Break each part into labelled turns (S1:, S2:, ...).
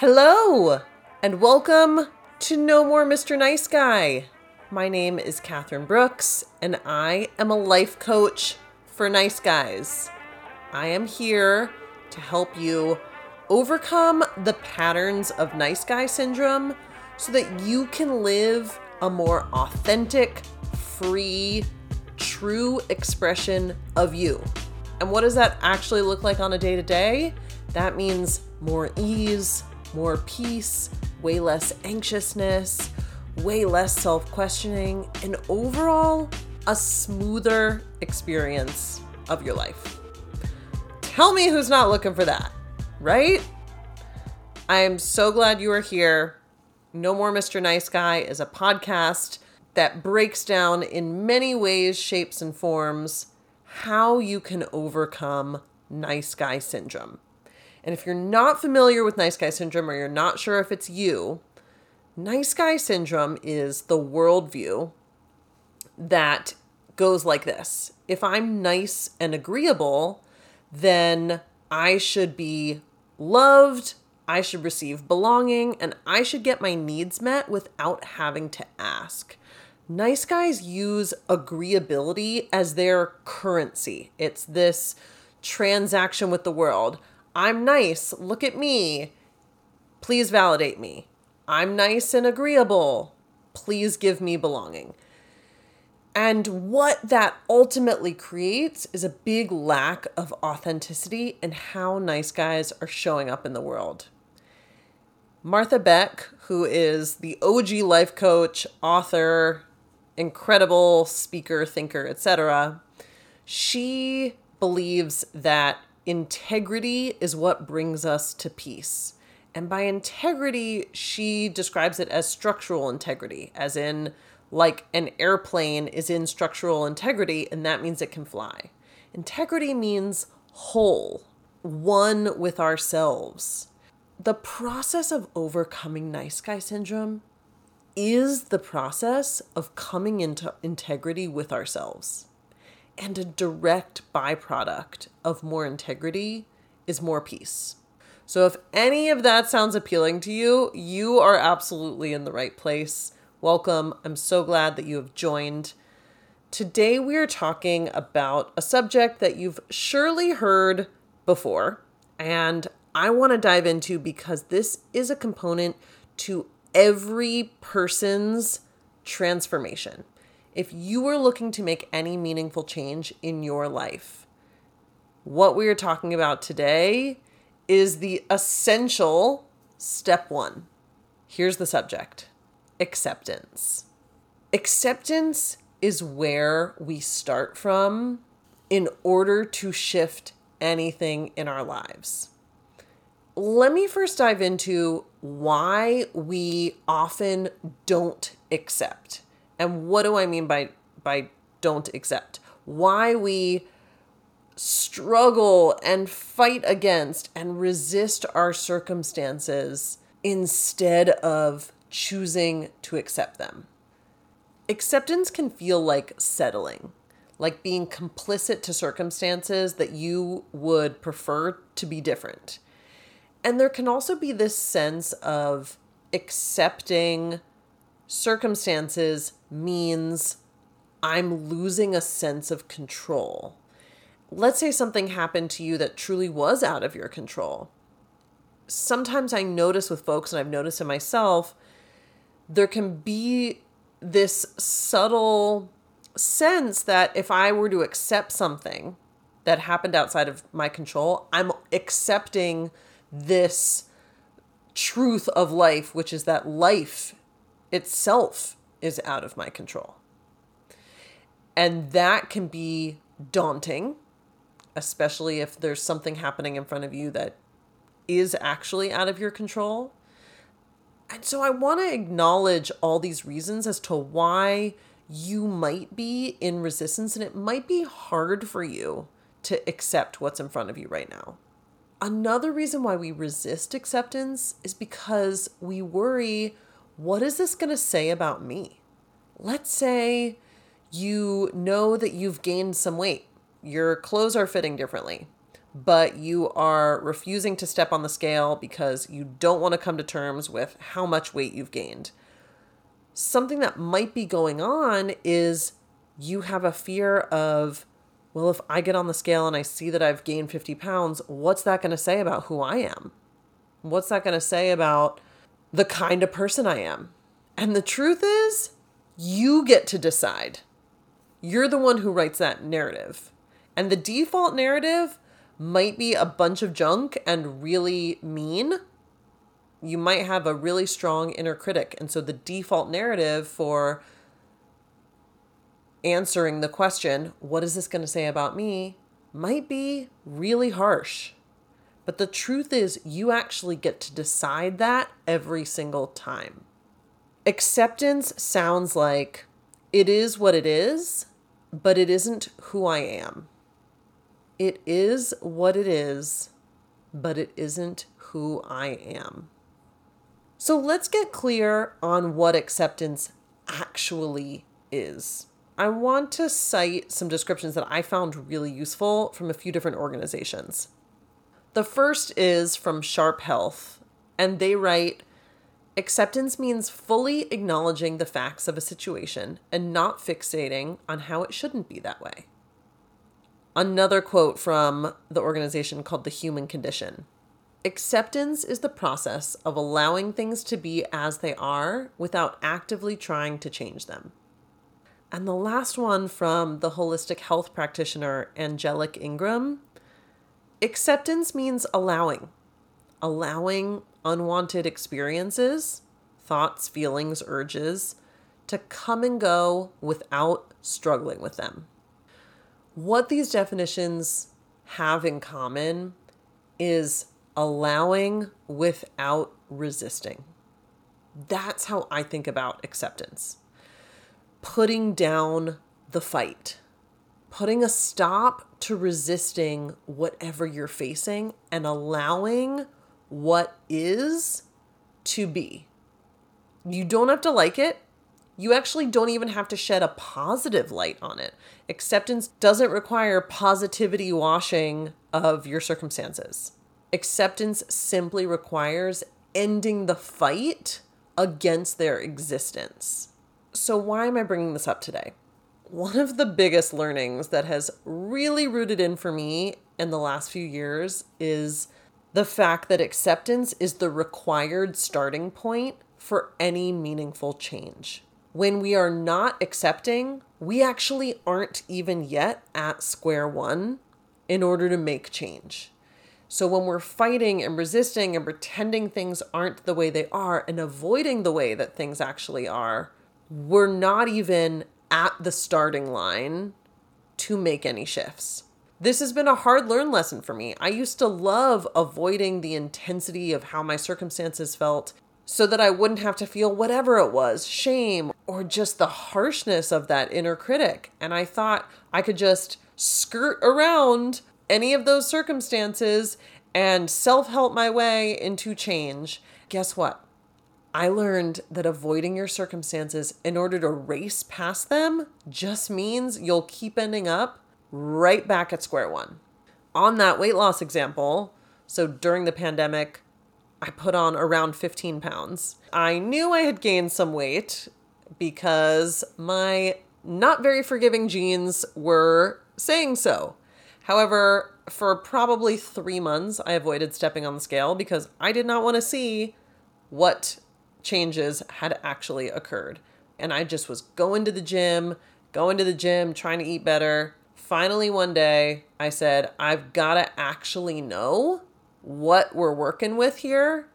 S1: Hello, and welcome to No More Mr. Nice Guy. My name is Katherine Brooks, and I am a life coach for nice guys. I am here to help you overcome the patterns of nice guy syndrome so that you can live a more authentic, free, true expression of you. And what does that actually look like on a day to day? That means more ease, more peace, way less anxiousness, way less self questioning, and overall, a smoother experience of your life. Tell me who's not looking for that, right? I am so glad you are here. No More Mr. Nice Guy is a podcast that breaks down in many ways, shapes, and forms how you can overcome nice guy syndrome. And if you're not familiar with nice guy syndrome or you're not sure if it's you, nice guy syndrome is the worldview that goes like this If I'm nice and agreeable, then I should be loved, I should receive belonging, and I should get my needs met without having to ask. Nice guys use agreeability as their currency. It's this transaction with the world. I'm nice, look at me. Please validate me. I'm nice and agreeable. Please give me belonging. And what that ultimately creates is a big lack of authenticity in how nice guys are showing up in the world. Martha Beck, who is the OG life coach, author, incredible speaker, thinker, etc., she believes that integrity is what brings us to peace. And by integrity, she describes it as structural integrity, as in, like an airplane is in structural integrity, and that means it can fly. Integrity means whole, one with ourselves. The process of overcoming nice guy syndrome is the process of coming into integrity with ourselves. And a direct byproduct of more integrity is more peace. So, if any of that sounds appealing to you, you are absolutely in the right place. Welcome. I'm so glad that you have joined. Today, we are talking about a subject that you've surely heard before, and I want to dive into because this is a component to every person's transformation if you are looking to make any meaningful change in your life, what we are talking about today is the essential step one. Here's the subject acceptance. Acceptance is where we start from in order to shift anything in our lives. Let me first dive into why we often don't accept. And what do I mean by by don't accept? Why we struggle and fight against and resist our circumstances instead of choosing to accept them. Acceptance can feel like settling, like being complicit to circumstances that you would prefer to be different. And there can also be this sense of accepting circumstances means I'm losing a sense of control. Let's say something happened to you that truly was out of your control. Sometimes I notice with folks, and I've noticed in myself, there can be this subtle sense that if I were to accept something that happened outside of my control, I'm accepting this truth of life, which is that life itself is out of my control. And that can be daunting, especially if there's something happening in front of you that is actually out of your control. And so I want to acknowledge all these reasons as to why you might be in resistance and it might be hard for you to accept what's in front of you right now. Another reason why we resist acceptance is because we worry what is this going to say about me? Let's say you know that you've gained some weight, your clothes are fitting differently, but you are refusing to step on the scale because you don't want to come to terms with how much weight you've gained. Something that might be going on is you have a fear of, well, if I get on the scale and I see that I've gained 50 pounds, what's that going to say about who I am? What's that going to say about the kind of person I am? And the truth is, you get to decide. You're the one who writes that narrative. And the default narrative might be a bunch of junk and really mean. You might have a really strong inner critic. And so the default narrative for answering the question, what is this going to say about me, might be really harsh. But the truth is, you actually get to decide that every single time. Acceptance sounds like it is what it is, but it isn't who I am. It is what it is, but it isn't who I am. So let's get clear on what acceptance actually is. I want to cite some descriptions that I found really useful from a few different organizations. The first is from Sharp Health, and they write Acceptance means fully acknowledging the facts of a situation and not fixating on how it shouldn't be that way. Another quote from the organization called The Human Condition Acceptance is the process of allowing things to be as they are without actively trying to change them. And the last one from the holistic health practitioner Angelic Ingram acceptance means allowing, allowing unwanted experiences, thoughts, feelings, urges to come and go without struggling with them. What these definitions have in common is allowing without resisting. That's how I think about acceptance. Putting down the fight, putting a stop to resisting whatever you're facing and allowing what is to be. You don't have to like it you actually don't even have to shed a positive light on it. Acceptance doesn't require positivity washing of your circumstances. Acceptance simply requires ending the fight against their existence. So, why am I bringing this up today? One of the biggest learnings that has really rooted in for me in the last few years is the fact that acceptance is the required starting point for any meaningful change when we are not accepting, we actually aren't even yet at square one in order to make change. So when we're fighting and resisting and pretending things aren't the way they are and avoiding the way that things actually are, we're not even at the starting line to make any shifts. This has been a hard learn lesson for me. I used to love avoiding the intensity of how my circumstances felt so that I wouldn't have to feel whatever it was shame or just the harshness of that inner critic. And I thought I could just skirt around any of those circumstances and self help my way into change. Guess what? I learned that avoiding your circumstances in order to race past them just means you'll keep ending up right back at square one. On that weight loss example, so during the pandemic, I put on around 15 pounds. I knew I had gained some weight because my not very forgiving genes were saying so. However, for probably three months, I avoided stepping on the scale because I did not want to see what changes had actually occurred. And I just was going to the gym, going to the gym, trying to eat better. Finally, one day, I said, I've got to actually know what we're working with here.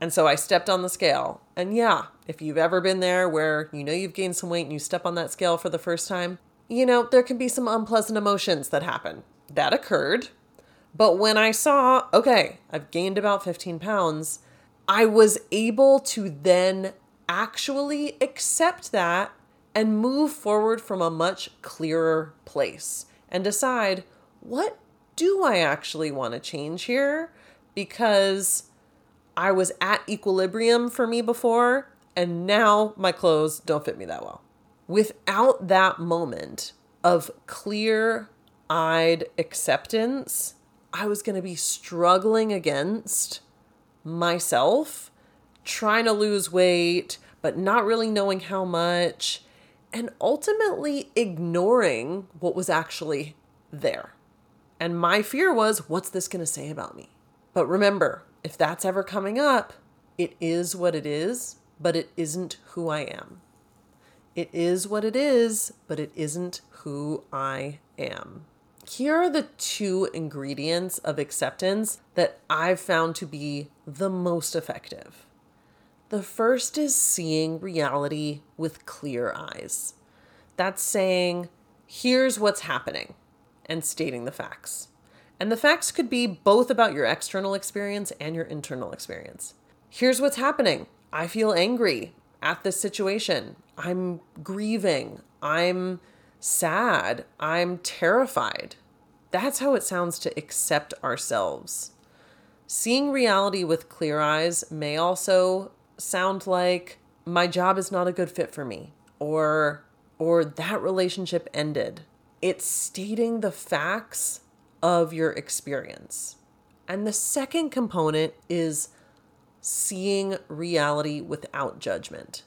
S1: And so I stepped on the scale. And yeah, if you've ever been there where you know you've gained some weight and you step on that scale for the first time, you know, there can be some unpleasant emotions that happen. That occurred. But when I saw, okay, I've gained about 15 pounds, I was able to then actually accept that and move forward from a much clearer place and decide what do I actually want to change here? because I was at equilibrium for me before, and now my clothes don't fit me that well. Without that moment of clear eyed acceptance, I was going to be struggling against myself, trying to lose weight, but not really knowing how much, and ultimately ignoring what was actually there. And my fear was, what's this going to say about me? But remember, if that's ever coming up, it is what it is, but it isn't who I am. It is what it is, but it isn't who I am. Here are the two ingredients of acceptance that I've found to be the most effective. The first is seeing reality with clear eyes. That's saying, here's what's happening, and stating the facts. And the facts could be both about your external experience and your internal experience. Here's what's happening I feel angry at this situation. I'm grieving. I'm sad. I'm terrified. That's how it sounds to accept ourselves. Seeing reality with clear eyes may also sound like my job is not a good fit for me or or that relationship ended. It's stating the facts of your experience. And the second component is seeing reality without judgment.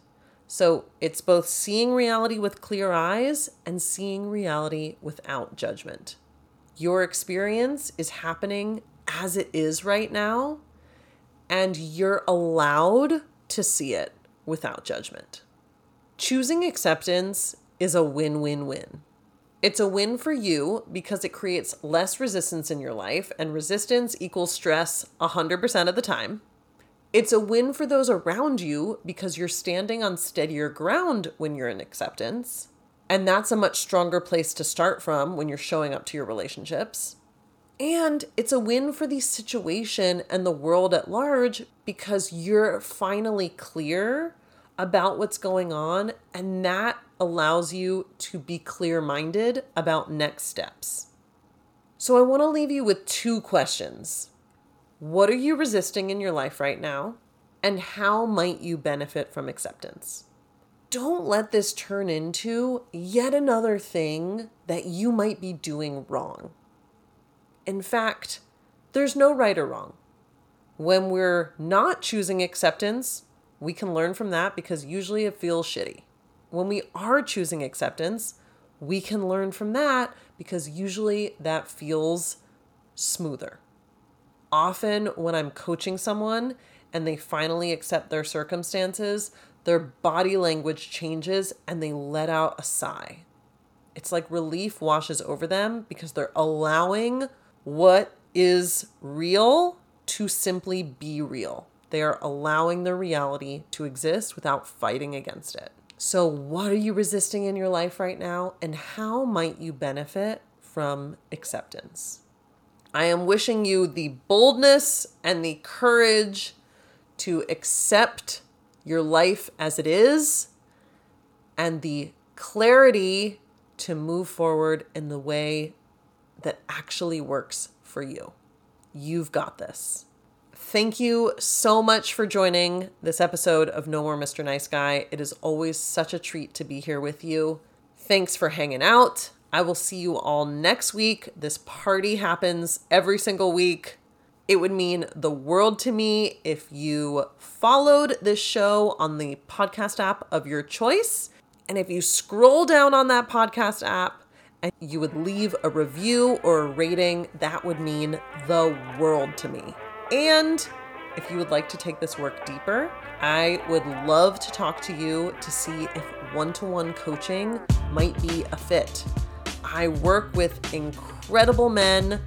S1: So it's both seeing reality with clear eyes and seeing reality without judgment. Your experience is happening as it is right now, and you're allowed to see it without judgment. Choosing acceptance is a win win win. It's a win for you because it creates less resistance in your life, and resistance equals stress 100% of the time. It's a win for those around you because you're standing on steadier ground when you're in acceptance. And that's a much stronger place to start from when you're showing up to your relationships. And it's a win for the situation and the world at large because you're finally clear about what's going on. And that allows you to be clear minded about next steps. So I want to leave you with two questions. What are you resisting in your life right now? And how might you benefit from acceptance? Don't let this turn into yet another thing that you might be doing wrong. In fact, there's no right or wrong. When we're not choosing acceptance, we can learn from that because usually it feels shitty. When we are choosing acceptance, we can learn from that because usually that feels smoother. Often, when I'm coaching someone and they finally accept their circumstances, their body language changes and they let out a sigh. It's like relief washes over them because they're allowing what is real to simply be real. They are allowing their reality to exist without fighting against it. So, what are you resisting in your life right now, and how might you benefit from acceptance? I am wishing you the boldness and the courage to accept your life as it is and the clarity to move forward in the way that actually works for you. You've got this. Thank you so much for joining this episode of No More Mr. Nice Guy. It is always such a treat to be here with you. Thanks for hanging out. I will see you all next week. This party happens every single week. It would mean the world to me if you followed this show on the podcast app of your choice. And if you scroll down on that podcast app and you would leave a review or a rating, that would mean the world to me. And if you would like to take this work deeper, I would love to talk to you to see if one to one coaching might be a fit. I work with incredible men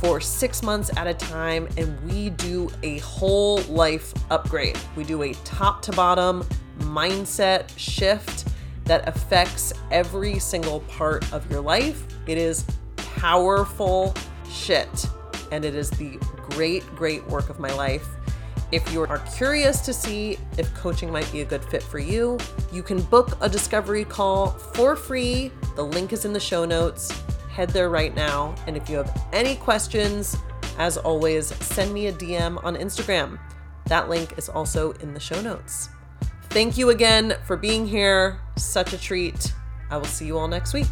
S1: for six months at a time, and we do a whole life upgrade. We do a top to bottom mindset shift that affects every single part of your life. It is powerful shit, and it is the great, great work of my life. If you are curious to see if coaching might be a good fit for you, you can book a discovery call for free. The link is in the show notes head there right now. And if you have any questions, as always, send me a DM on Instagram. That link is also in the show notes. Thank you again for being here. Such a treat. I will see you all next week.